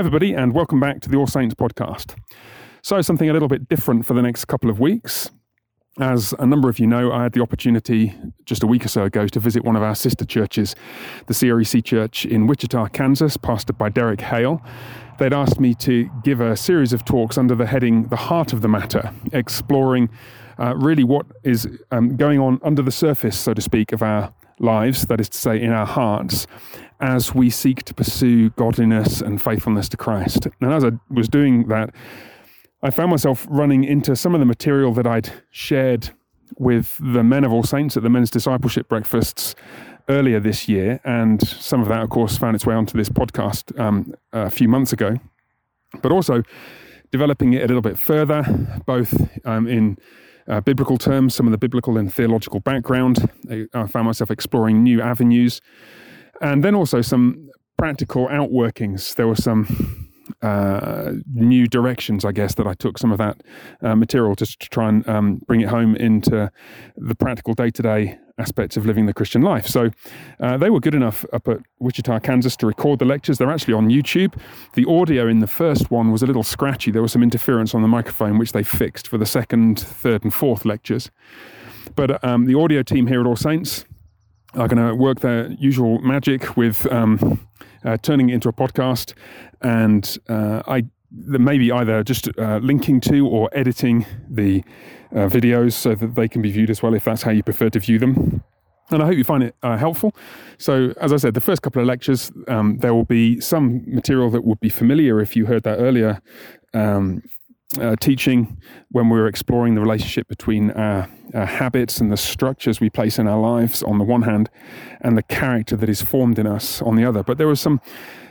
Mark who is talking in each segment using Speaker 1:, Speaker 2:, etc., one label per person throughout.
Speaker 1: everybody, and welcome back to the All Saints podcast. So, something a little bit different for the next couple of weeks. As a number of you know, I had the opportunity just a week or so ago to visit one of our sister churches, the CREC Church in Wichita, Kansas, pastored by Derek Hale. They'd asked me to give a series of talks under the heading The Heart of the Matter, exploring uh, really what is um, going on under the surface, so to speak, of our lives, that is to say, in our hearts, as we seek to pursue godliness and faithfulness to Christ. And as I was doing that, I found myself running into some of the material that I'd shared with the men of All Saints at the men's discipleship breakfasts earlier this year. And some of that, of course, found its way onto this podcast um, a few months ago. But also developing it a little bit further, both um, in uh, biblical terms, some of the biblical and theological background. I found myself exploring new avenues and then also some practical outworkings. There were some uh, new directions, I guess, that I took some of that uh, material just to try and um, bring it home into the practical day to day aspects of living the Christian life. So uh, they were good enough up at Wichita, Kansas to record the lectures. They're actually on YouTube. The audio in the first one was a little scratchy. There was some interference on the microphone, which they fixed for the second, third, and fourth lectures. But um, the audio team here at All Saints are going to work their usual magic with um, uh, turning it into a podcast, and uh, I maybe either just uh, linking to or editing the uh, videos so that they can be viewed as well if that's how you prefer to view them. And I hope you find it uh, helpful. So, as I said, the first couple of lectures, um, there will be some material that would be familiar if you heard that earlier um, uh, teaching when we were exploring the relationship between our, our, habits and the structures we place in our lives on the one hand, and the character that is formed in us on the other. But there were some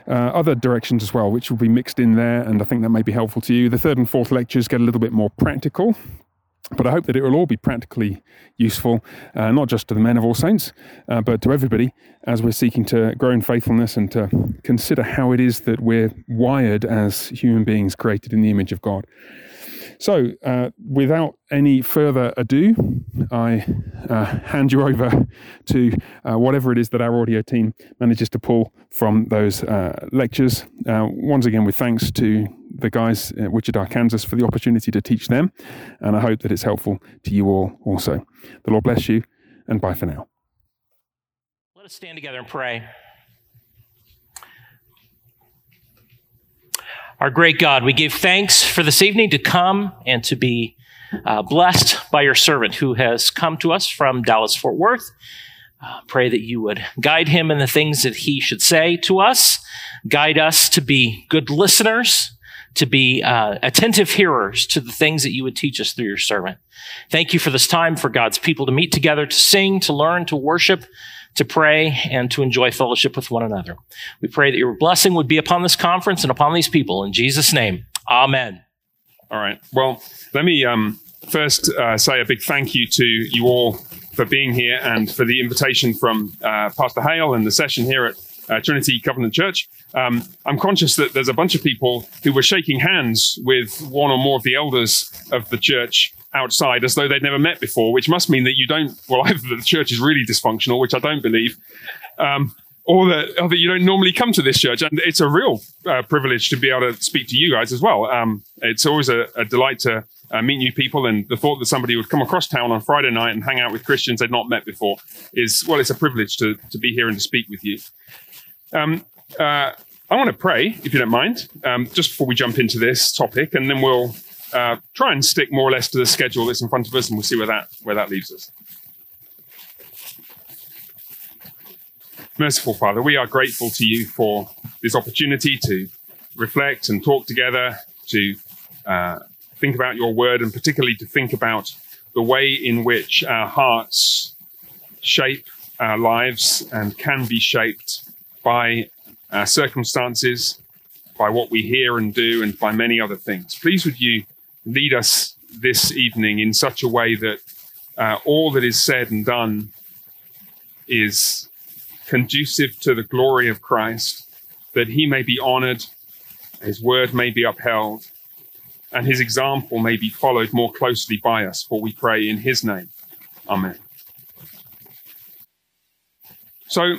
Speaker 1: uh, other directions as well, which will be mixed in there, and I think that may be helpful to you. The third and fourth lectures get a little bit more practical. But I hope that it will all be practically useful, uh, not just to the men of all saints, uh, but to everybody as we're seeking to grow in faithfulness and to consider how it is that we're wired as human beings created in the image of God. So, uh, without any further ado, I uh, hand you over to uh, whatever it is that our audio team manages to pull from those uh, lectures. Once again, with thanks to the guys at Wichita, Kansas, for the opportunity to teach them, and I hope that it's helpful to you all also. The Lord bless you, and bye for now.
Speaker 2: Let us stand together and pray. Our great God, we give thanks for this evening to come and to be uh, blessed by your servant who has come to us from Dallas, Fort Worth. Uh, pray that you would guide him in the things that he should say to us, guide us to be good listeners, to be uh, attentive hearers to the things that you would teach us through your servant. Thank you for this time for God's people to meet together, to sing, to learn, to worship, to pray and to enjoy fellowship with one another. We pray that your blessing would be upon this conference and upon these people. In Jesus' name, amen.
Speaker 1: All right. Well, let me um, first uh, say a big thank you to you all for being here and for the invitation from uh, Pastor Hale and the session here at uh, Trinity Covenant Church. Um, I'm conscious that there's a bunch of people who were shaking hands with one or more of the elders of the church outside as though they'd never met before, which must mean that you don't, well, either the church is really dysfunctional, which I don't believe, um, or, that, or that you don't normally come to this church. And it's a real uh, privilege to be able to speak to you guys as well. Um, it's always a, a delight to uh, meet new people. And the thought that somebody would come across town on Friday night and hang out with Christians they'd not met before is, well, it's a privilege to, to be here and to speak with you. Um, uh, I want to pray, if you don't mind, um, just before we jump into this topic, and then we'll uh, try and stick more or less to the schedule that's in front of us, and we'll see where that where that leaves us. Merciful Father, we are grateful to you for this opportunity to reflect and talk together, to uh, think about your word, and particularly to think about the way in which our hearts shape our lives and can be shaped by our circumstances, by what we hear and do, and by many other things. Please, would you lead us this evening in such a way that uh, all that is said and done is conducive to the glory of Christ, that he may be honored, his word may be upheld, and his example may be followed more closely by us, for we pray in his name. Amen. So,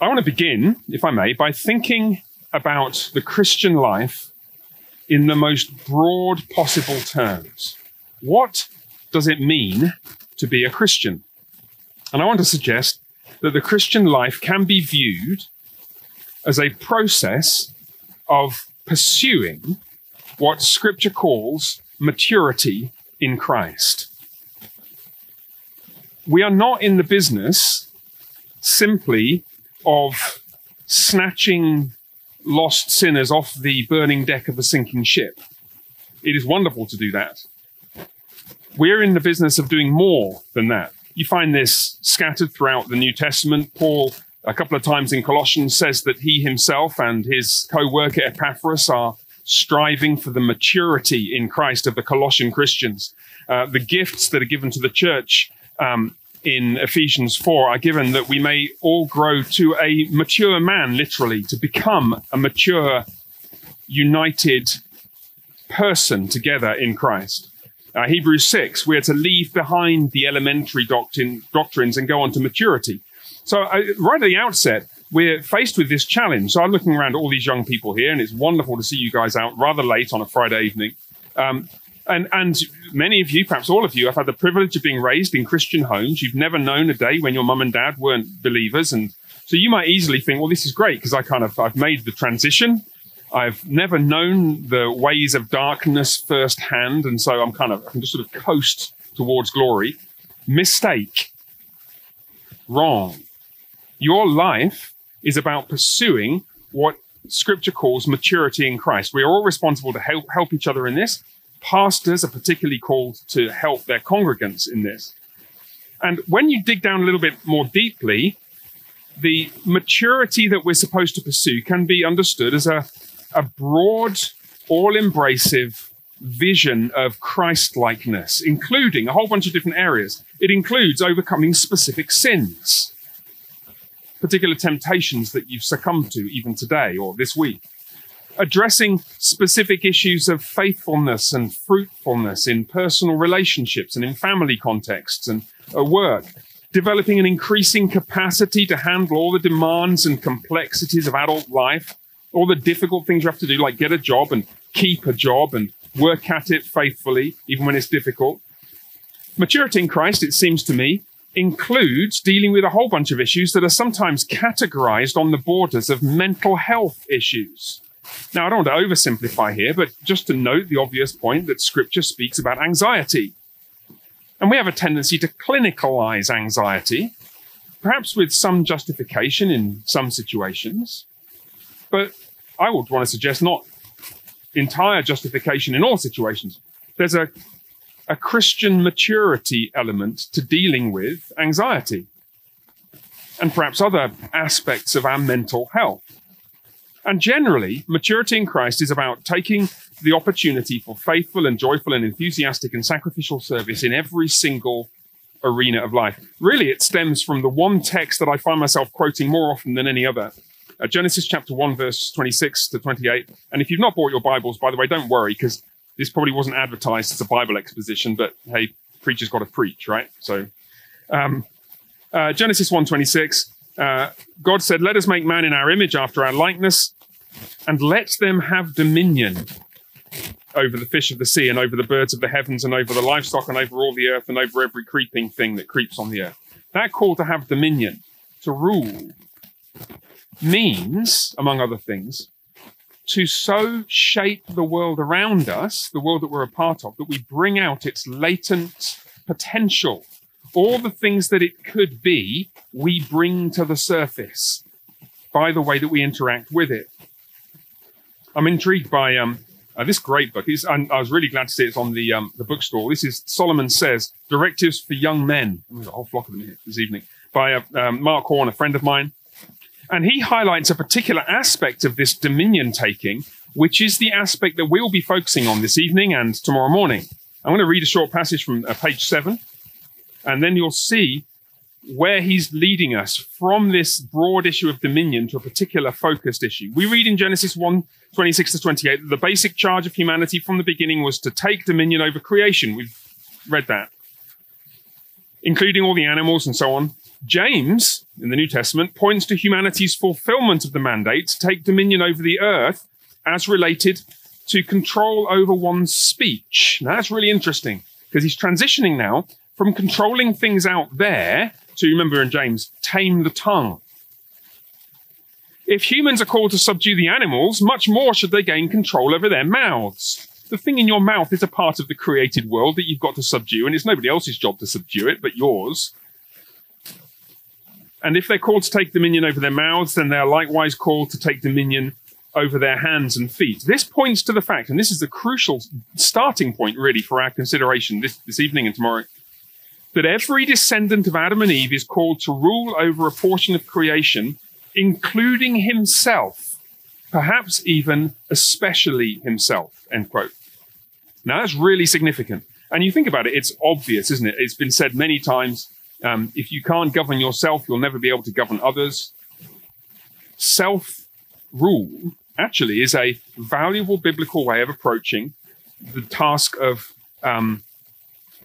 Speaker 1: I want to begin, if I may, by thinking about the Christian life in the most broad possible terms. What does it mean to be a Christian? And I want to suggest that the Christian life can be viewed as a process of pursuing what Scripture calls maturity in Christ. We are not in the business simply of snatching lost sinners off the burning deck of a sinking ship. It is wonderful to do that. We're in the business of doing more than that. You find this scattered throughout the New Testament. Paul, a couple of times in Colossians, says that he himself and his co worker Epaphras are striving for the maturity in Christ of the Colossian Christians. Uh, the gifts that are given to the church um, in Ephesians 4 are given that we may all grow to a mature man, literally, to become a mature, united person together in Christ. Uh, Hebrews 6, we are to leave behind the elementary doctrine, doctrines and go on to maturity. So, uh, right at the outset, we're faced with this challenge. So, I'm looking around at all these young people here, and it's wonderful to see you guys out rather late on a Friday evening. Um, and, and many of you, perhaps all of you, have had the privilege of being raised in Christian homes. You've never known a day when your mum and dad weren't believers. And so you might easily think, well, this is great because I kind of, I've made the transition. I've never known the ways of darkness firsthand. And so I'm kind of, I can just sort of coast towards glory. Mistake. Wrong. Your life is about pursuing what scripture calls maturity in Christ. We are all responsible to help, help each other in this pastors are particularly called to help their congregants in this. And when you dig down a little bit more deeply, the maturity that we're supposed to pursue can be understood as a, a broad, all embracive vision of Christ likeness, including a whole bunch of different areas. It includes overcoming specific sins, particular temptations that you've succumbed to even today or this week addressing specific issues of faithfulness and fruitfulness in personal relationships and in family contexts and at work, developing an increasing capacity to handle all the demands and complexities of adult life, all the difficult things you have to do, like get a job and keep a job and work at it faithfully, even when it's difficult. Maturity in Christ, it seems to me, includes dealing with a whole bunch of issues that are sometimes categorized on the borders of mental health issues. Now, I don't want to oversimplify here, but just to note the obvious point that scripture speaks about anxiety. And we have a tendency to clinicalize anxiety, perhaps with some justification in some situations. But I would want to suggest not entire justification in all situations. There's a, a Christian maturity element to dealing with anxiety and perhaps other aspects of our mental health. And generally, maturity in Christ is about taking the opportunity for faithful and joyful and enthusiastic and sacrificial service in every single arena of life. Really, it stems from the one text that I find myself quoting more often than any other. Uh, Genesis chapter 1, verse 26 to 28. And if you've not bought your Bibles, by the way, don't worry, because this probably wasn't advertised as a Bible exposition, but hey, preacher's got to preach, right? So, um, uh, Genesis 1 26. Uh, God said, Let us make man in our image after our likeness, and let them have dominion over the fish of the sea and over the birds of the heavens and over the livestock and over all the earth and over every creeping thing that creeps on the earth. That call to have dominion, to rule, means, among other things, to so shape the world around us, the world that we're a part of, that we bring out its latent potential all the things that it could be, we bring to the surface by the way that we interact with it. I'm intrigued by um, uh, this great book. And I was really glad to see it's on the um, the bookstore. This is Solomon Says Directives for Young Men. There's a whole flock of them here this evening by uh, um, Mark Horne, a friend of mine. And he highlights a particular aspect of this dominion taking, which is the aspect that we'll be focusing on this evening and tomorrow morning. I'm going to read a short passage from uh, page seven and then you'll see where he's leading us from this broad issue of dominion to a particular focused issue. We read in Genesis 1 26 to 28 the basic charge of humanity from the beginning was to take dominion over creation. We've read that. including all the animals and so on. James, in the New Testament, points to humanity's fulfillment of the mandate to take dominion over the earth as related to control over one's speech. Now, that's really interesting because he's transitioning now from controlling things out there to, remember in James, tame the tongue. If humans are called to subdue the animals, much more should they gain control over their mouths. The thing in your mouth is a part of the created world that you've got to subdue, and it's nobody else's job to subdue it but yours. And if they're called to take dominion over their mouths, then they are likewise called to take dominion over their hands and feet. This points to the fact, and this is the crucial starting point really for our consideration this, this evening and tomorrow, that every descendant of Adam and Eve is called to rule over a portion of creation, including himself, perhaps even especially himself. End quote. Now that's really significant. And you think about it, it's obvious, isn't it? It's been said many times. Um, if you can't govern yourself, you'll never be able to govern others. Self rule actually is a valuable biblical way of approaching the task of um,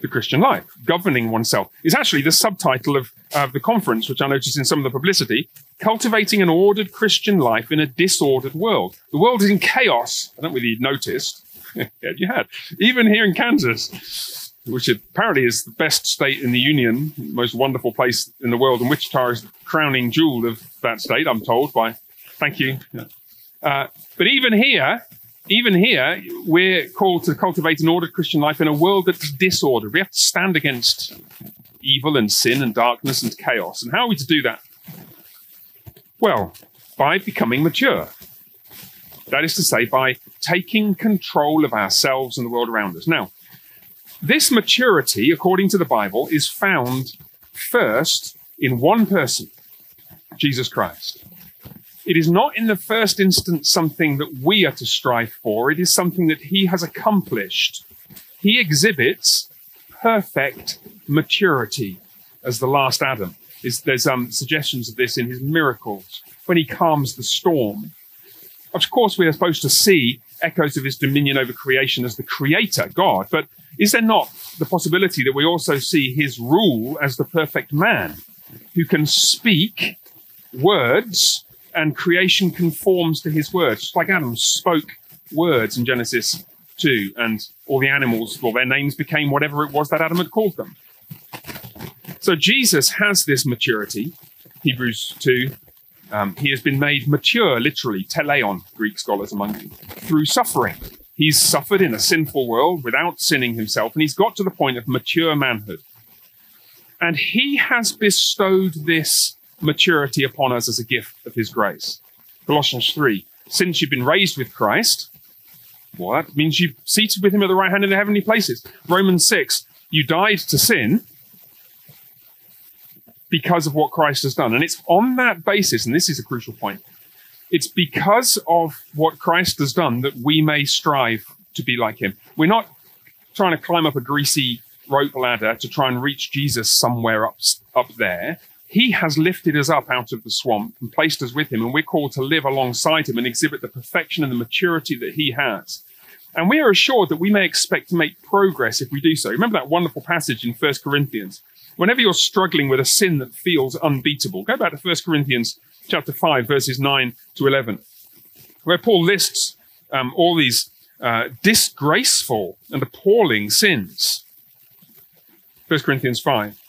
Speaker 1: the Christian life. Governing oneself is actually the subtitle of uh, the conference, which I noticed in some of the publicity. Cultivating an ordered Christian life in a disordered world. The world is in chaos. I don't know whether you'd noticed. yeah, you had. Even here in Kansas, which apparently is the best state in the Union, most wonderful place in the world, and Wichita is the crowning jewel of that state, I'm told by. Thank you. Uh, but even here, even here, we're called to cultivate an ordered Christian life in a world that's disordered. We have to stand against evil and sin and darkness and chaos. And how are we to do that? Well, by becoming mature. That is to say, by taking control of ourselves and the world around us. Now, this maturity, according to the Bible, is found first in one person, Jesus Christ. It is not in the first instance something that we are to strive for, it is something that he has accomplished. He exhibits perfect maturity as the last Adam. Is, there's um, suggestions of this in his miracles when he calms the storm. Of course, we are supposed to see echoes of his dominion over creation as the creator, God, but is there not the possibility that we also see his rule as the perfect man who can speak words and creation conforms to his words. Just like Adam spoke words in Genesis 2, and all the animals, well, their names became whatever it was that Adam had called them. So Jesus has this maturity. Hebrews 2. Um, he has been made mature, literally, teleon, Greek scholars among you, through suffering. He's suffered in a sinful world without sinning himself, and he's got to the point of mature manhood. And he has bestowed this maturity upon us as a gift of his grace. Colossians 3 Since you've been raised with Christ, well, that means you've seated with him at the right hand in the heavenly places. Romans 6 You died to sin because of what Christ has done. And it's on that basis, and this is a crucial point, it's because of what Christ has done that we may strive to be like him. We're not trying to climb up a greasy rope ladder to try and reach Jesus somewhere up, up there. He has lifted us up out of the swamp and placed us with him, and we're called to live alongside him and exhibit the perfection and the maturity that he has. And we are assured that we may expect to make progress if we do so. Remember that wonderful passage in 1 Corinthians. Whenever you're struggling with a sin that feels unbeatable, go back to 1 Corinthians chapter 5, verses 9 to 11, where Paul lists um, all these uh, disgraceful and appalling sins. 1 Corinthians 5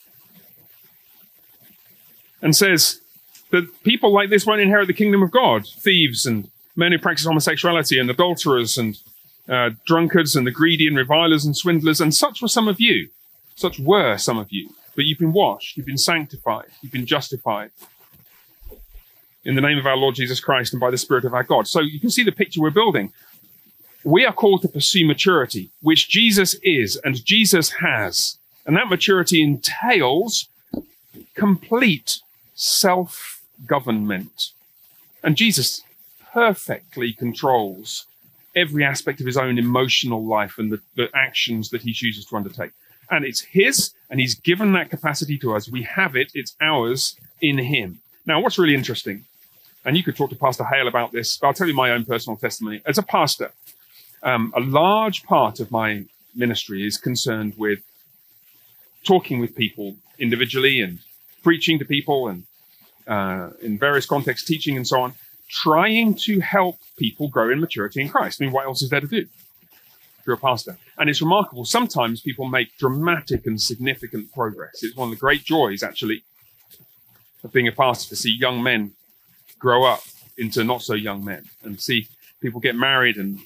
Speaker 1: and says that people like this won't inherit the kingdom of God thieves and men who practice homosexuality and adulterers and uh, drunkards and the greedy and revilers and swindlers. And such were some of you. Such were some of you. But you've been washed, you've been sanctified, you've been justified in the name of our Lord Jesus Christ and by the Spirit of our God. So you can see the picture we're building. We are called to pursue maturity, which Jesus is and Jesus has. And that maturity entails complete self government. And Jesus perfectly controls every aspect of his own emotional life and the, the, actions that he chooses to undertake. And it's his, and he's given that capacity to us. We have it, it's ours in him. Now, what's really interesting, and you could talk to Pastor Hale about this, but I'll tell you my own personal testimony. As a pastor, um, a large part of my ministry is concerned with talking with people individually and preaching to people and uh, in various contexts, teaching and so on, trying to help people grow in maturity in Christ. I mean, what else is there to do you're a pastor? And it's remarkable. Sometimes people make dramatic and significant progress. It's one of the great joys, actually, of being a pastor to see young men grow up into not so young men and see people get married and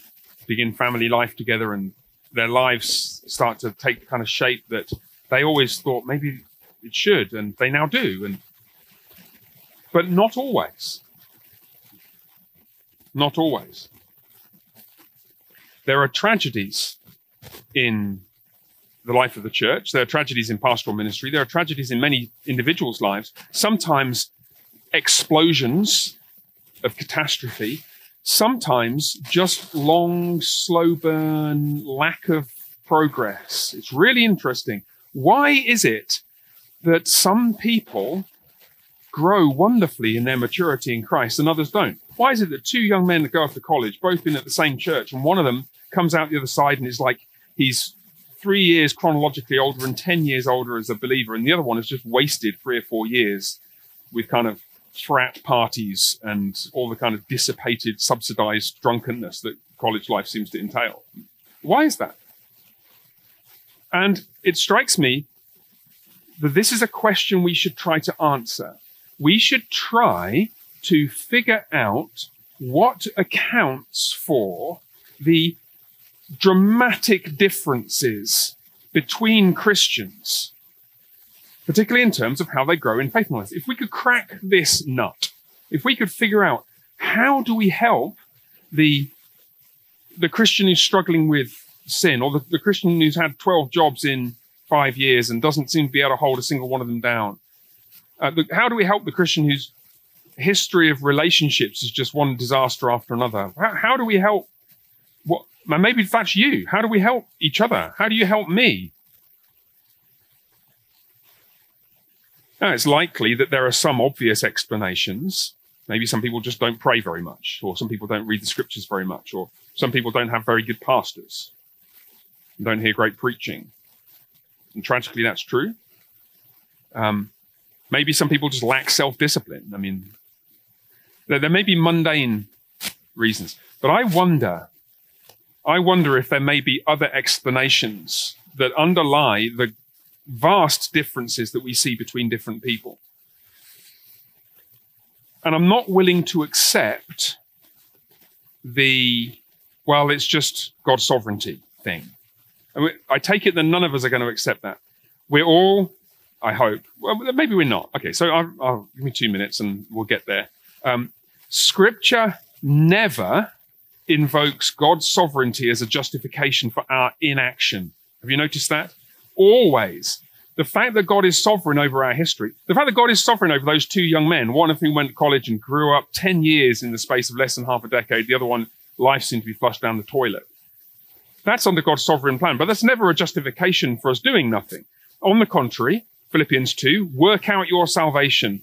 Speaker 1: begin family life together and their lives start to take the kind of shape that they always thought maybe it should and they now do and but not always not always there are tragedies in the life of the church there are tragedies in pastoral ministry there are tragedies in many individuals lives sometimes explosions of catastrophe sometimes just long, slow burn, lack of progress. It's really interesting. Why is it that some people grow wonderfully in their maturity in Christ and others don't? Why is it that two young men that go off to college, both been at the same church, and one of them comes out the other side and is like he's three years chronologically older and 10 years older as a believer, and the other one has just wasted three or four years with kind of frat parties and all the kind of dissipated, subsidized drunkenness that college life seems to entail. Why is that? And it strikes me that this is a question we should try to answer. We should try to figure out what accounts for the dramatic differences between Christians particularly in terms of how they grow in faithfulness. If we could crack this nut, if we could figure out how do we help the the Christian who's struggling with sin, or the, the Christian who's had 12 jobs in five years and doesn't seem to be able to hold a single one of them down. Uh, the, how do we help the Christian whose history of relationships is just one disaster after another? How, how do we help? What maybe that's you. How do we help each other? How do you help me? Now, it's likely that there are some obvious explanations. Maybe some people just don't pray very much, or some people don't read the scriptures very much, or some people don't have very good pastors and don't hear great preaching. And tragically, that's true. Um, maybe some people just lack self discipline. I mean, there, there may be mundane reasons, but I wonder, I wonder if there may be other explanations that underlie the vast differences that we see between different people. And I'm not willing to accept the, well, it's just God's sovereignty thing. I, take it that none of us are going to accept that. We're all, I hope, well, maybe we're not. Okay, so I'll, I'll give me two minutes and we'll get there. Um, scripture never invokes God's sovereignty as a justification for our inaction. Have you noticed that? always. The fact that God is sovereign over our history, the fact that God is sovereign over those two young men, one of whom went to college and grew up 10 years in the space of less than half a decade, the other one, life seemed to be flushed down the toilet. That's under God's sovereign plan, but that's never a justification for us doing nothing. On the contrary, Philippians 2, work out your salvation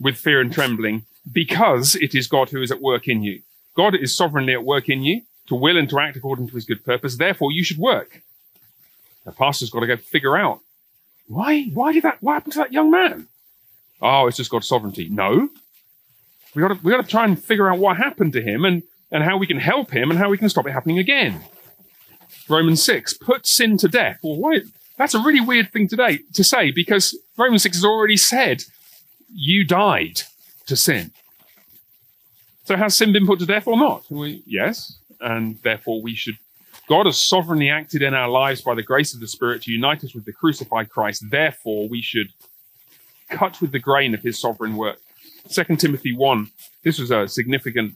Speaker 1: with fear and trembling because it is God who is at work in you. God is sovereignly at work in you to will and to act according to his good purpose. Therefore, you should work. The pastor's got to go figure out why. Why did that? What happened to that young man? Oh, it's just God's sovereignty. No, we got to we got to try and figure out what happened to him and and how we can help him and how we can stop it happening again. Romans six put sin to death. Well, why? That's a really weird thing today to say because Romans six has already said you died to sin. So has sin been put to death or not? We, yes, and therefore we should God has sovereignly acted in our lives by the grace of the Spirit to unite us with the crucified Christ. Therefore, we should cut with the grain of his sovereign work. 2 Timothy 1, this was a significant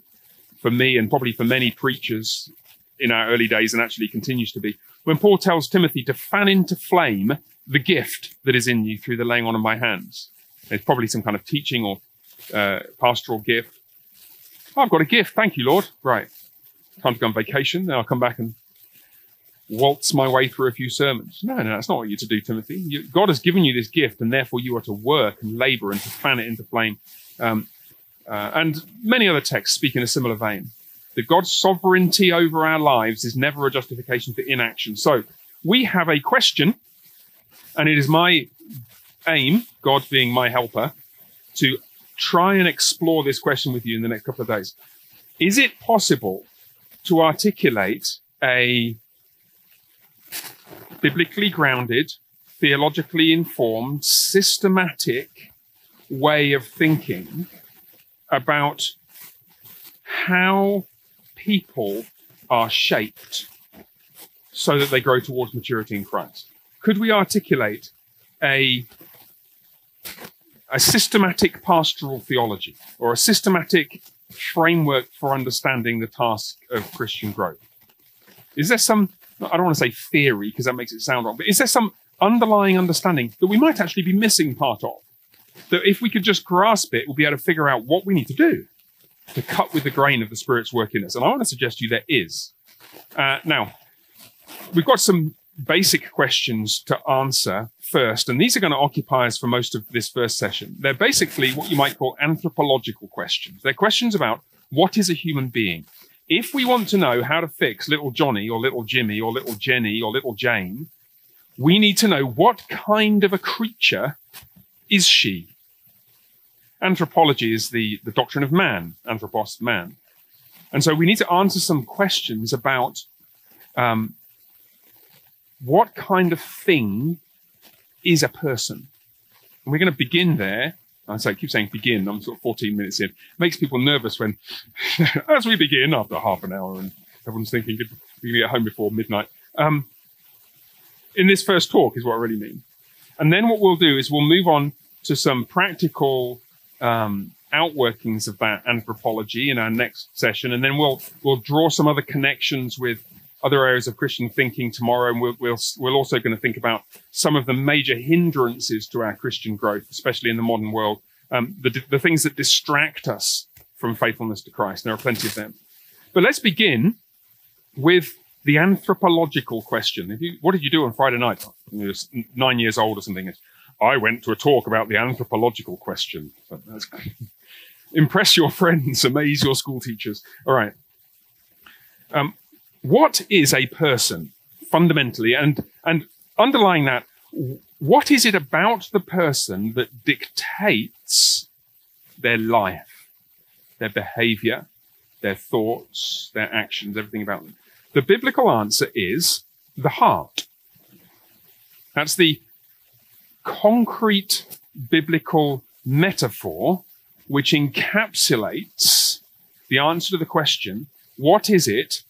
Speaker 1: for me and probably for many preachers in our early days and actually continues to be. When Paul tells Timothy to fan into flame the gift that is in you through the laying on of my hands. It's probably some kind of teaching or uh, pastoral gift. I've got a gift. Thank you, Lord. Right. Time to go on vacation. Then I'll come back and waltz my way through a few sermons. No, no, that's not what you're to do, Timothy. You, God has given you this gift, and therefore you are to work and labor and to fan it into flame. Um, uh, and many other texts speak in a similar vein. That God's sovereignty over our lives is never a justification for inaction. So we have a question, and it is my aim, God being my helper, to try and explore this question with you in the next couple of days. Is it possible to articulate a biblically grounded, theologically informed, systematic way of thinking about how people are shaped so that they grow towards maturity in Christ? Could we articulate a a systematic pastoral theology or a systematic framework for understanding the task of Christian growth? Is there some, I don't want to say theory because that makes it sound wrong, but is there some underlying understanding that we might actually be missing part of? That if we could just grasp it, we'll be able to figure out what we need to do to cut with the grain of the Spirit's work in us. And I want to suggest to you there is. Uh, now, we've got some basic questions to answer first, and these are going to occupy us for most of this first session. They're basically what you might call anthropological questions. They're questions about what is a human being? If we want to know how to fix little Johnny or little Jimmy or little Jenny or little Jane, we need to know what kind of a creature is she? Anthropology is the, the doctrine of man, anthropos, man. And so we need to answer some questions about um, what kind of thing is a person? And we're going to begin there. I say, keep saying begin. I'm sort of 14 minutes in. Makes people nervous when, as we begin after half an hour, and everyone's thinking we're going to get home before midnight. Um, in this first talk is what I really mean. And then what we'll do is we'll move on to some practical um, outworkings of that anthropology in our next session, and then we'll we'll draw some other connections with other areas of Christian thinking tomorrow, and we'll, we'll, we're also going to think about some of the major hindrances to our Christian growth, especially in the modern world, um, the, the things that distract us from faithfulness to Christ. There are plenty of them. But let's begin with the anthropological question. You, what did you do on Friday night? You're nine years old or something. I went to a talk about the anthropological question. Impress your friends, amaze your school teachers. All right. Um, what is a person fundamentally? And and underlying that what is it about the person that dictates their life their behavior their thoughts their actions everything about them? The biblical answer is the heart. That's the concrete biblical metaphor which encapsulates the answer to the question what is it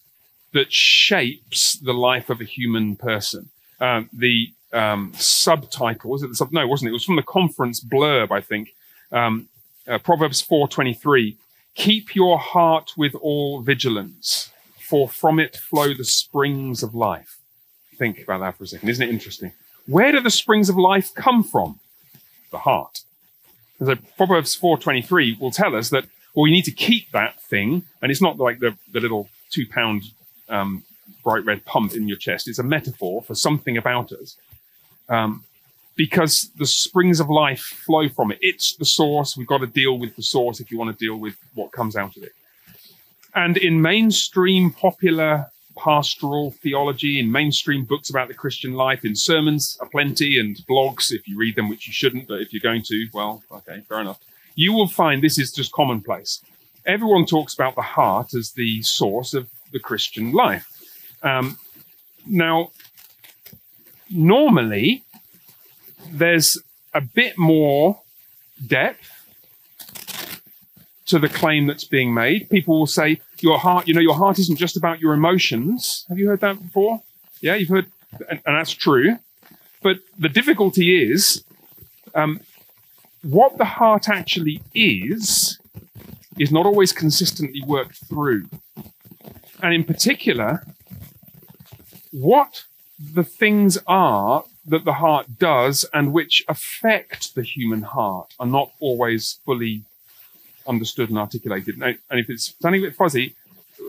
Speaker 1: that shapes the life of a human person. Um, the um, subtitle was it the sub? No, wasn't. It It was from the conference blurb, I think. Um, uh, Proverbs four twenty three. Keep your heart with all vigilance, for from it flow the springs of life. Think about that for a second. Isn't it interesting? Where do the springs of life come from? The heart. So Proverbs 4.23 will tell us that, well, we need to keep that thing. And it's not like the, the little two pound um, bright red pump in your chest. It's a metaphor for something about us. Um, because the springs of life flow from it. It's the source. We've got to deal with the source if you want to deal with what comes out of it. And in mainstream popular pastoral theology, in mainstream books about the Christian life, in sermons aplenty and blogs, if you read them, which you shouldn't, but if you're going to, well, okay, fair enough. You will find this is just commonplace. Everyone talks about the heart as the source of the Christian life. Um, now, normally, there's a bit more depth to the claim that's being made. People will say, your heart, you know, your heart isn't just about your emotions. Have you heard that before? Yeah, you've heard, and, and that's true. But the difficulty is um, what the heart actually is, is not always consistently worked through and in particular, what the things are that the heart does and which affect the human heart are not always fully understood and articulated. And if it's sounding a bit fuzzy,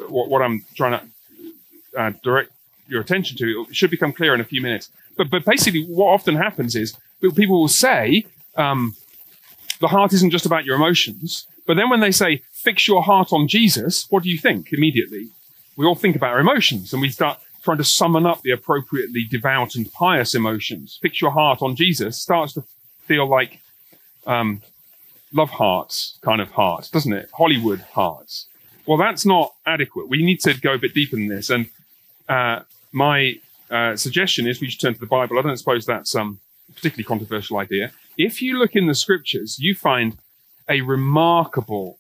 Speaker 1: what, what I'm trying to uh, direct your attention to it should become clear in a few minutes. But, but basically, what often happens is people will say, um, the heart isn't just about your emotions. But then when they say, fix your heart on Jesus, what do you think immediately? We all think about our emotions and we start trying to summon up the appropriately devout and pious emotions. Fix your heart on Jesus starts to feel like um, love hearts kind of heart, doesn't it? Hollywood hearts. Well, that's not adequate. We need to go a bit deeper than this. And uh, my uh, suggestion is we should turn to the Bible. I don't suppose that's um, a particularly controversial idea. If you look in the scriptures, you find a remarkable,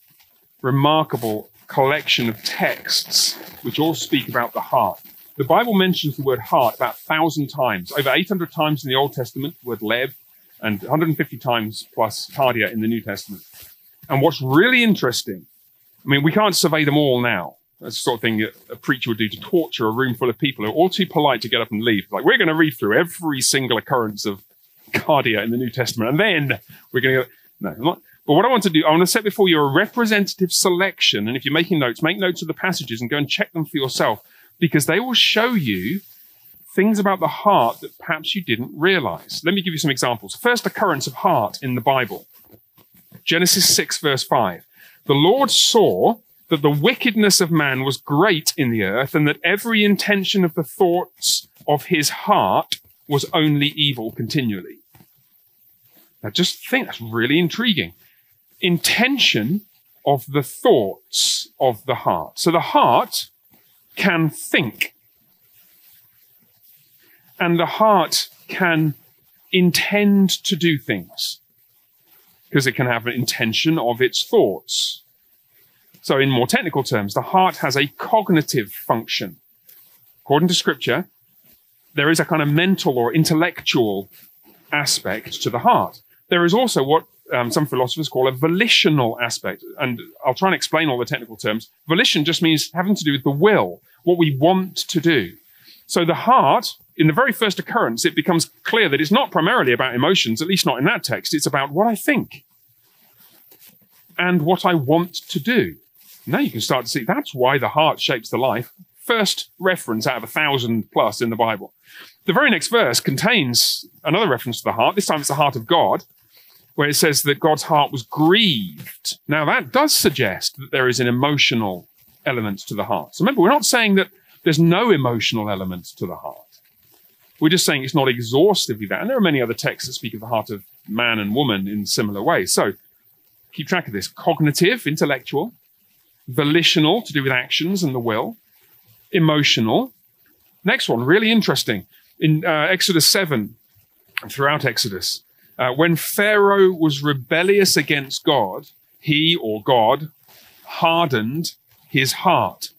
Speaker 1: remarkable collection of texts which all speak about the heart. The Bible mentions the word heart about a thousand times, over 800 times in the Old Testament, the word lev, and 150 times plus cardia in the New Testament. And what's really interesting, I mean, we can't survey them all now. That's the sort of thing a preacher would do to torture a room full of people who are all too polite to get up and leave. Like, we're going to read through every single occurrence of cardia in the New Testament, and then we're going to go, no, I'm not. But what I want to do, I want to set before you a representative selection. And if you're making notes, make notes of the passages and go and check them for yourself because they will show you things about the heart that perhaps you didn't realize. Let me give you some examples. First occurrence of heart in the Bible Genesis 6, verse 5. The Lord saw that the wickedness of man was great in the earth, and that every intention of the thoughts of his heart was only evil continually. Now, just think that's really intriguing. Intention of the thoughts of the heart. So the heart can think, and the heart can intend to do things because it can have an intention of its thoughts. So, in more technical terms, the heart has a cognitive function. According to scripture, there is a kind of mental or intellectual aspect to the heart. There is also what um, some philosophers call a volitional aspect. And I'll try and explain all the technical terms. Volition just means having to do with the will, what we want to do. So the heart, in the very first occurrence, it becomes clear that it's not primarily about emotions, at least not in that text. It's about what I think and what I want to do. Now you can start to see that's why the heart shapes the life. First reference out of a thousand plus in the Bible. The very next verse contains another reference to the heart. This time it's the heart of God, where it says that God's heart was grieved. Now that does suggest that there is an emotional element to the heart. So remember, we're not saying that there's no emotional element to the heart. We're just saying it's not exhaustively that. And there are many other texts that speak of the heart of man and woman in similar ways. So keep track of this cognitive, intellectual, volitional, to do with actions and the will, emotional. Next one, really interesting. In uh, Exodus 7, throughout Exodus, uh, when Pharaoh was rebellious against God, he or God hardened his heart.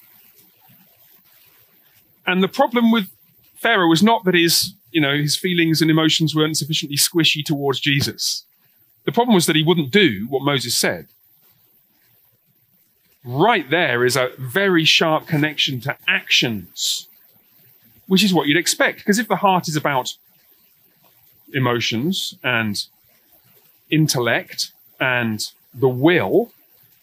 Speaker 1: And the problem with Pharaoh was not that his, you know, his feelings and emotions weren't sufficiently squishy towards Jesus. The problem was that he wouldn't do what Moses said right there is a very sharp connection to actions, which is what you'd expect. Because if the heart is about emotions and intellect and the will,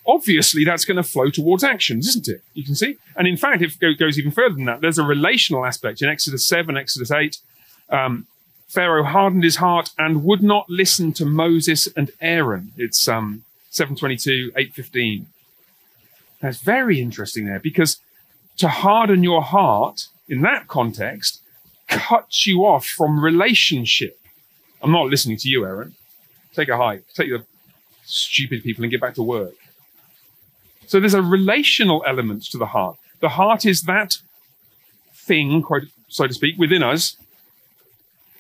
Speaker 1: obviously that's going to flow towards actions, isn't it? You can see. And in fact, if it goes even further than that, there's a relational aspect in Exodus 7, Exodus 8. Um, Pharaoh hardened his heart and would not listen to Moses and Aaron. It's um, 722, 815. That's very interesting there because to harden your heart in that context cuts you off from relationship. I'm not listening to you, Aaron. Take a hike. Take the stupid people and get back to work. So there's a relational element to the heart. The heart is that thing, so to speak, within us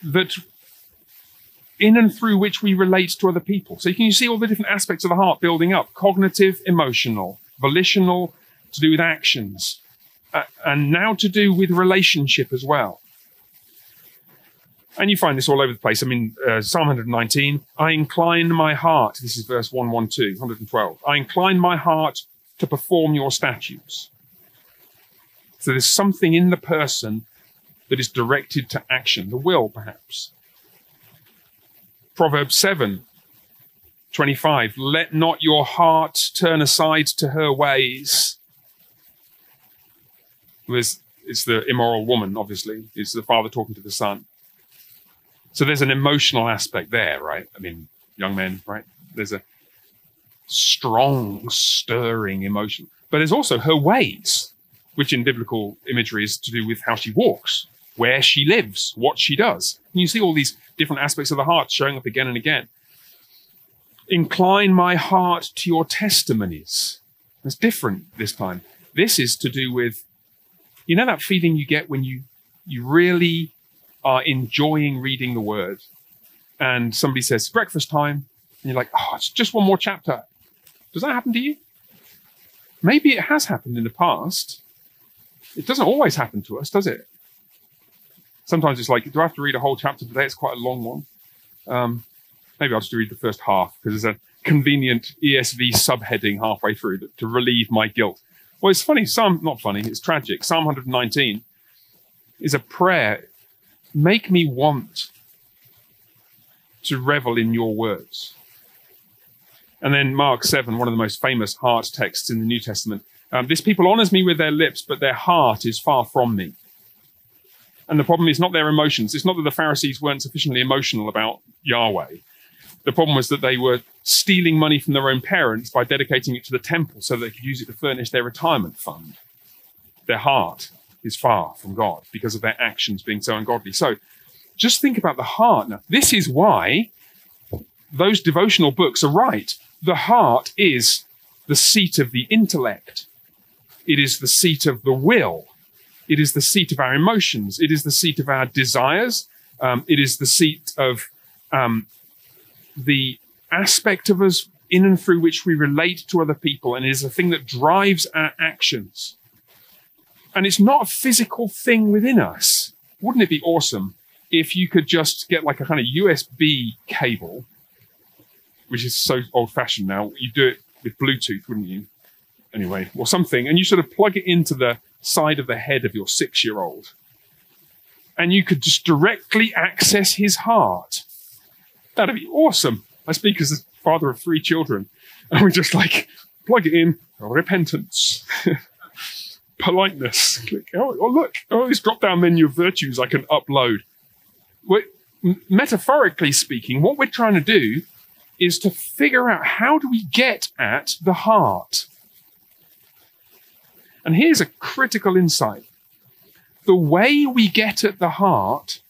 Speaker 1: that in and through which we relate to other people. So you can see all the different aspects of the heart building up cognitive, emotional, volitional, to do with actions, uh, and now to do with relationship as well. And you find this all over the place. I mean, uh, Psalm 119, I incline my heart. This is verse 112, 112. I incline my heart to perform your statutes. So there's something in the person that is directed to action, the will, perhaps. Proverbs 7, 25 let not your heart turn aside to her ways there's it's the immoral woman obviously it's the father talking to the son so there's an emotional aspect there right i mean young men right there's a strong stirring emotion but there's also her ways which in biblical imagery is to do with how she walks where she lives, what she does. And you see all these different aspects of the heart showing up again and again. Incline my heart to your testimonies. It's different this time. This is to do with, you know, that feeling you get when you you really are enjoying reading the word, and somebody says breakfast time, and you're like, oh, it's just one more chapter. Does that happen to you? Maybe it has happened in the past. It doesn't always happen to us, does it? Sometimes it's like, do I have to read a whole chapter today? It's quite a long one. Um, maybe I'll just read the first half because there's a convenient ESV subheading halfway through to relieve my guilt. Well, it's funny. Psalm, not funny, it's tragic. Psalm 119 is a prayer. Make me want to revel in your words. And then Mark 7, one of the most famous heart texts in the New Testament. Um, this people honors me with their lips, but their heart is far from me. And the problem is not their emotions. It's not that the Pharisees weren't sufficiently emotional about Yahweh. The problem was that they were stealing money from their own parents by dedicating it to the temple so they could use it to furnish their retirement fund. Their heart is far from God because of their actions being so ungodly. So just think about the heart. Now, this is why those devotional books are right. The heart is the seat of the intellect, it is the seat of the will, it is the seat of our emotions, it is the seat of our desires, um, it is the seat of um, the aspect of us in and through which we relate to other people, and it is the thing that drives our actions. And it's not a physical thing within us. Wouldn't it be awesome if you could just get like a kind of USB cable, which is so old fashioned now? You do it with Bluetooth, wouldn't you? Anyway, or something, and you sort of plug it into the side of the head of your six year old. And you could just directly access his heart. That'd be awesome. I speak as a father of three children, and we just like plug it in, repentance, politeness. Click. Oh, oh, look, oh, this drop down menu of virtues I can upload. We're, metaphorically speaking, what we're trying to do is to figure out how do we get at the heart. And here's a critical insight the way we get at the heart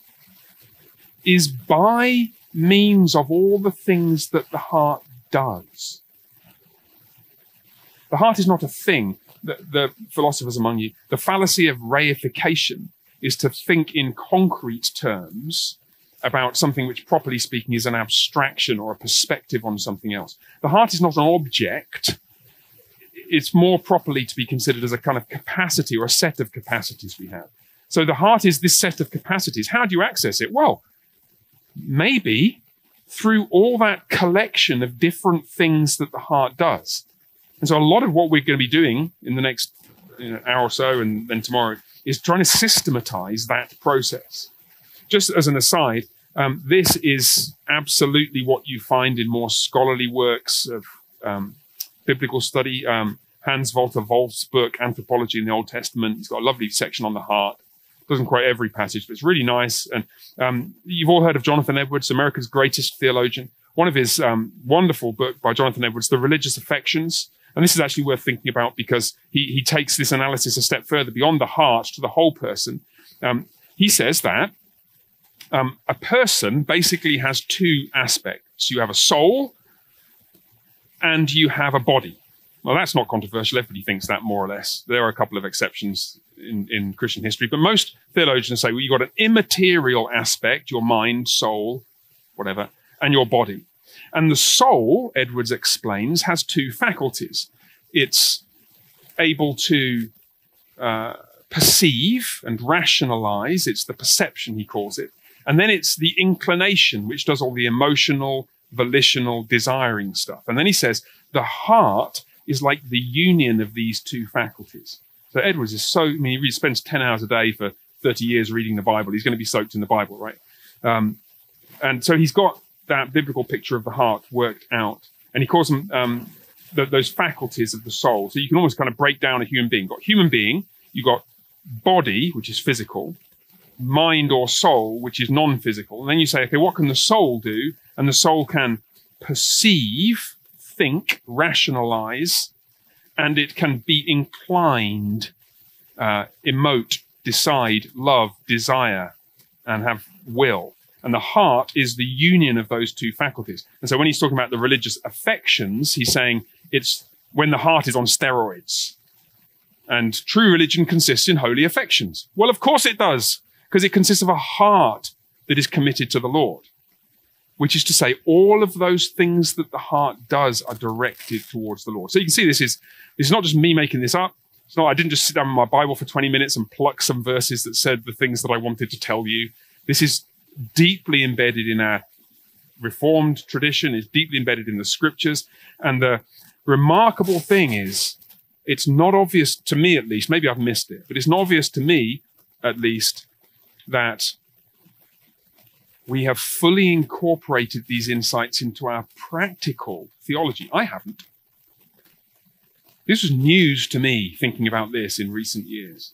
Speaker 1: is by means of all the things that the heart does. The heart is not a thing. The, the, philosophers among you, the fallacy of reification is to think in concrete terms about something which, properly speaking, is an abstraction or a perspective on something else. The heart is not an object. It's more properly to be considered as a kind of capacity or a set of capacities we have. So the heart is this set of capacities. How do you access it? Well, maybe through all that collection of different things that the heart does. And so a lot of what we're going to be doing in the next you know, hour or so and then tomorrow is trying to systematize that process. Just as an aside, um, this is absolutely what you find in more scholarly works of um, biblical study. Um, Hans Walter Wolff's book, Anthropology in the Old Testament, he's got a lovely section on the heart doesn't quote every passage, but it's really nice. And um, you've all heard of Jonathan Edwards, America's greatest theologian. One of his um, wonderful book by Jonathan Edwards, The Religious Affections. And this is actually worth thinking about because he, he takes this analysis a step further beyond the heart to the whole person. Um, he says that um, a person basically has two aspects. You have a soul and you have a body. Well, that's not controversial. Everybody thinks that more or less. There are a couple of exceptions in, in Christian history, but most theologians say, well, you've got an immaterial aspect, your mind, soul, whatever, and your body. And the soul, Edwards explains, has two faculties. It's able to uh, perceive and rationalize, it's the perception, he calls it. And then it's the inclination, which does all the emotional, volitional, desiring stuff. And then he says the heart is like the union of these two faculties. So Edwards is so, I mean, he spends 10 hours a day for 30 years reading the Bible. He's going to be soaked in the Bible, right? Um, and so he's got that biblical picture of the heart worked out. And he calls them um, the, those faculties of the soul. So you can almost kind of break down a human being. You've got human being, you've got body, which is physical, mind or soul, which is non physical. And then you say, okay, what can the soul do? And the soul can perceive think, rationalize, and it can be inclined, uh, emote, decide, love, desire, and have will. And the heart is the union of those two faculties. And so when he's talking about the religious affections, he's saying it's when the heart is on steroids. And true religion consists in holy affections. Well, of course it does, because it consists of a heart that is committed to the Lord, which is to say, all of those things that the heart does are directed towards the Lord. So you can see this is, this is not just me making this up. It's not, I didn't just sit down with my Bible for 20 minutes and pluck some verses that said the things that I wanted to tell you. This is deeply embedded in our Reformed tradition, is deeply embedded in the scriptures. And the remarkable thing is, it's not obvious to me at least, maybe I've missed it, but it's not obvious to me at least that we have fully incorporated these insights into our practical theology. I haven't. This was news to me thinking about this in recent years.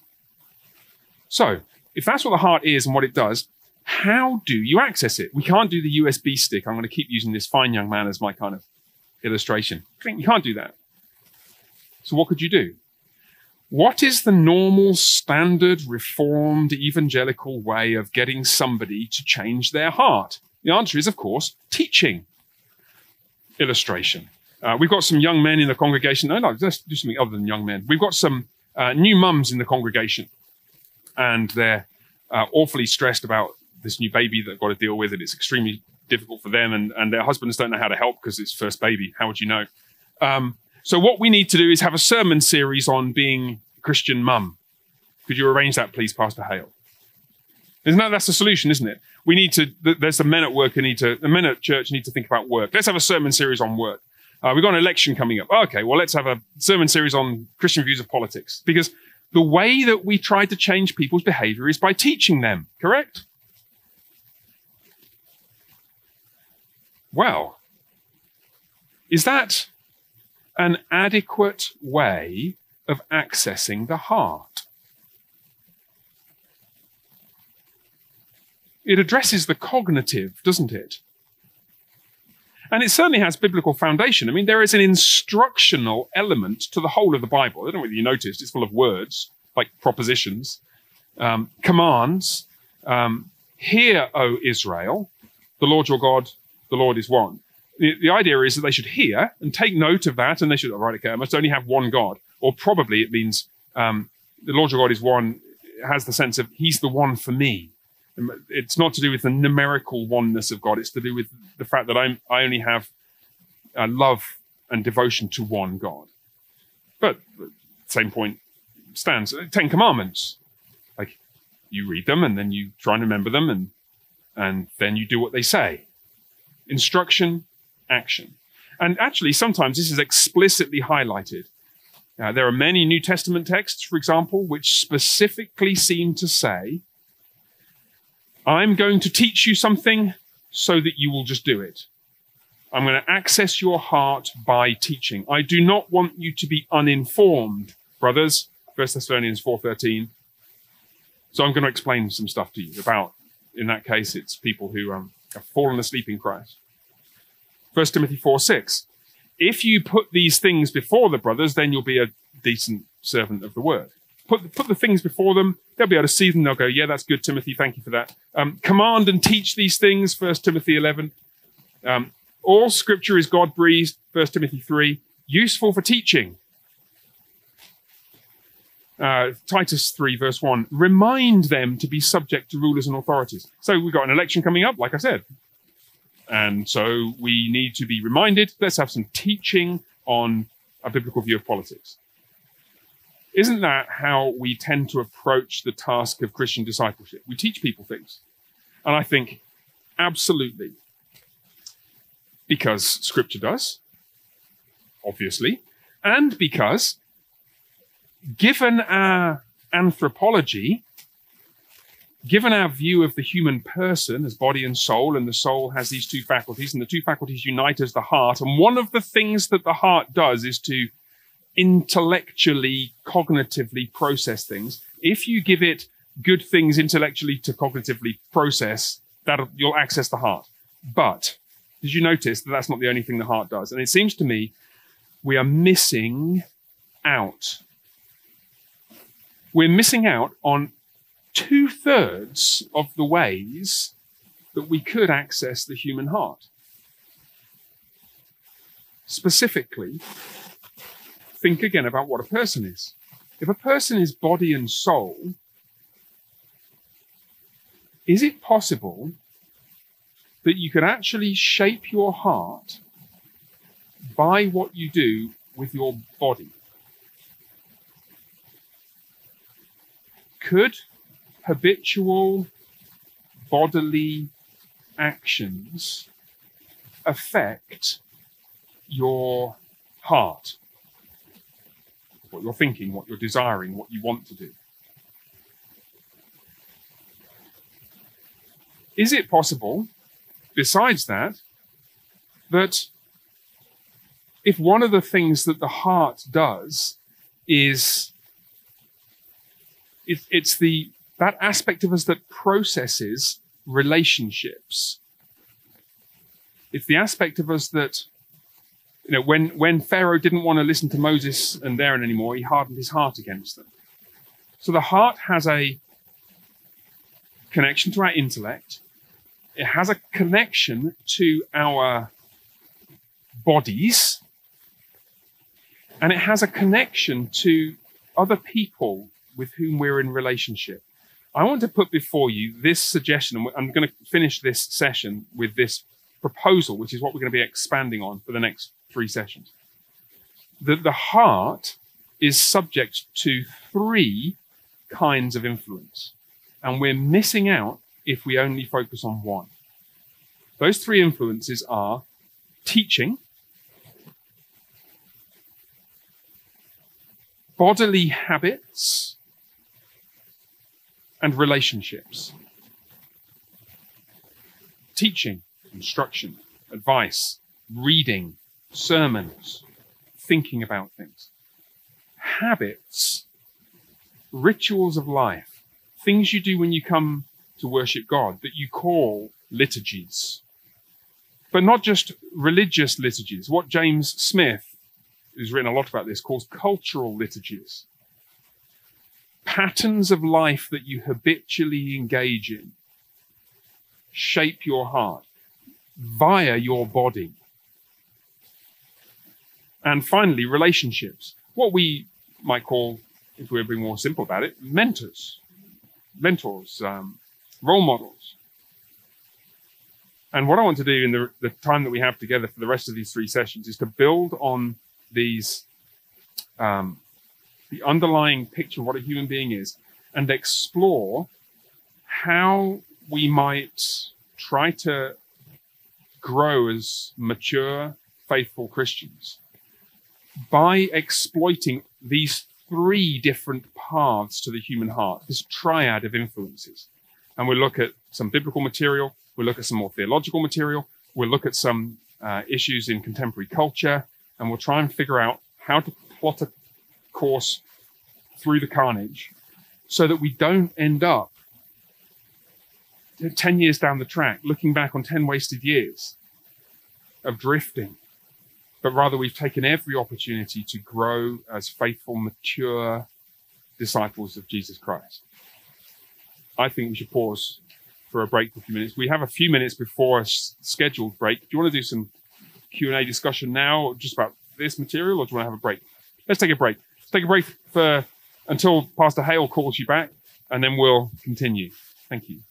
Speaker 1: So, if that's what the heart is and what it does, how do you access it? We can't do the USB stick. I'm going to keep using this fine young man as my kind of illustration. You can't do that. So, what could you do? What is the normal, standard, reformed, evangelical way of getting somebody to change their heart? The answer is, of course, teaching. Illustration. Uh, we've got some young men in the congregation. No, no, let's do something other than young men. We've got some uh, new mums in the congregation, and they're uh, awfully stressed about this new baby that they've got to deal with, and it's extremely difficult for them, and, and their husbands don't know how to help because it's first baby. How would you know? Um, so what we need to do is have a sermon series on being a Christian mum. Could you arrange that, please, Pastor Hale? Isn't that that's the solution, isn't it? We need to. There's the men at work who need to. The men at church need to think about work. Let's have a sermon series on work. Uh, we've got an election coming up. Okay, well, let's have a sermon series on Christian views of politics because the way that we try to change people's behavior is by teaching them. Correct? Well, is that an adequate way of accessing the heart? It addresses the cognitive, doesn't it? And it certainly has biblical foundation. I mean, there is an instructional element to the whole of the Bible. I don't know whether you noticed, it's full of words, like propositions, um, commands. Um, Hear, O Israel, the Lord your God the Lord is one. The, the idea is that they should hear and take note of that, and they should, all right, okay, I must only have one God. Or probably it means um, the Lord your God is one, has the sense of He's the one for me. It's not to do with the numerical oneness of God, it's to do with the fact that I'm, I only have uh, love and devotion to one God. But same point stands. Ten Commandments. Like you read them and then you try and remember them and and then you do what they say instruction, action. And actually, sometimes this is explicitly highlighted. Uh, there are many New Testament texts, for example, which specifically seem to say, I'm going to teach you something so that you will just do it. I'm going to access your heart by teaching. I do not want you to be uninformed, brothers. 1 Thessalonians 4.13. So I'm going to explain some stuff to you about, in that case, it's people who um, have fallen asleep in Christ. 1 Timothy 4 6. If you put these things before the brothers, then you'll be a decent servant of the word. Put, put the things before them, they'll be able to see them, they'll go, Yeah, that's good, Timothy, thank you for that. Um, command and teach these things, 1 Timothy 11. Um, all scripture is God breathed, 1 Timothy 3, useful for teaching. Uh, Titus 3, verse 1, remind them to be subject to rulers and authorities. So we've got an election coming up, like I said. And so we need to be reminded let's have some teaching on a biblical view of politics. Isn't that how we tend to approach the task of Christian discipleship? We teach people things. And I think absolutely. Because scripture does, obviously, and because given our anthropology, given our view of the human person as body and soul, and the soul has these two faculties, and the two faculties unite as the heart, and one of the things that the heart does is to intellectually, cognitively process things. If you give it good things intellectually to cognitively process, that you'll access the heart. But did you notice that that's not the only thing the heart does? And it seems to me we are missing out. We're missing out on two thirds of the ways that we could access the human heart. Specifically, think again about what a person is. If a person is body and soul, is it possible that you could actually shape your heart by what you do with your body? Could habitual bodily actions affect your heart? What you're thinking, what you're desiring, what you want to do. Is it possible, besides that, that if one of the things that the heart does is it, it's the that aspect of us that processes relationships. It's the aspect of us that, you know, when, when Pharaoh didn't want to listen to Moses and Aaron anymore, he hardened his heart against them. So the heart has a connection to our intellect, it has a connection to our bodies, and it has a connection to other people with whom we're in relationship. I want to put before you this suggestion, and I'm going to finish this session with this proposal, which is what we're going to be expanding on for the next three sessions. That the heart is subject to three kinds of influence, and we're missing out if we only focus on one. Those three influences are teaching, bodily habits, and relationships. Teaching, instruction, advice, reading, sermons, thinking about things. Habits, rituals of life, things you do when you come to worship God that you call liturgies. But not just religious liturgies. What James Smith, who's written a lot about this, calls cultural liturgies patterns of life that you habitually engage in shape your heart via your body. And finally, relationships. What we might call, if we're being more simple about it, mentors, mentors, um, role models. And what I want to do in the, the time that we have together for the rest of these three sessions is to build on these um, the underlying picture of what a human being is, and explore how we might try to grow as mature, faithful Christians by exploiting these three different paths to the human heart, this triad of influences. And we'll look at some biblical material, we'll look at some more theological material, we'll look at some uh, issues in contemporary culture, and we'll try and figure out how to plot a course through the carnage so that we don't end up 10 years down the track looking back on 10 wasted years of drifting. But rather, we've taken every opportunity to grow as faithful, mature disciples of Jesus Christ. I think we should pause for a break for a few minutes. We have a few minutes before a scheduled break. Do you want to do some Q&A discussion now just about this material or do you want to have a break? Let's take a break. Take a break for until Pastor Hale calls you back, and then we'll continue. Thank you.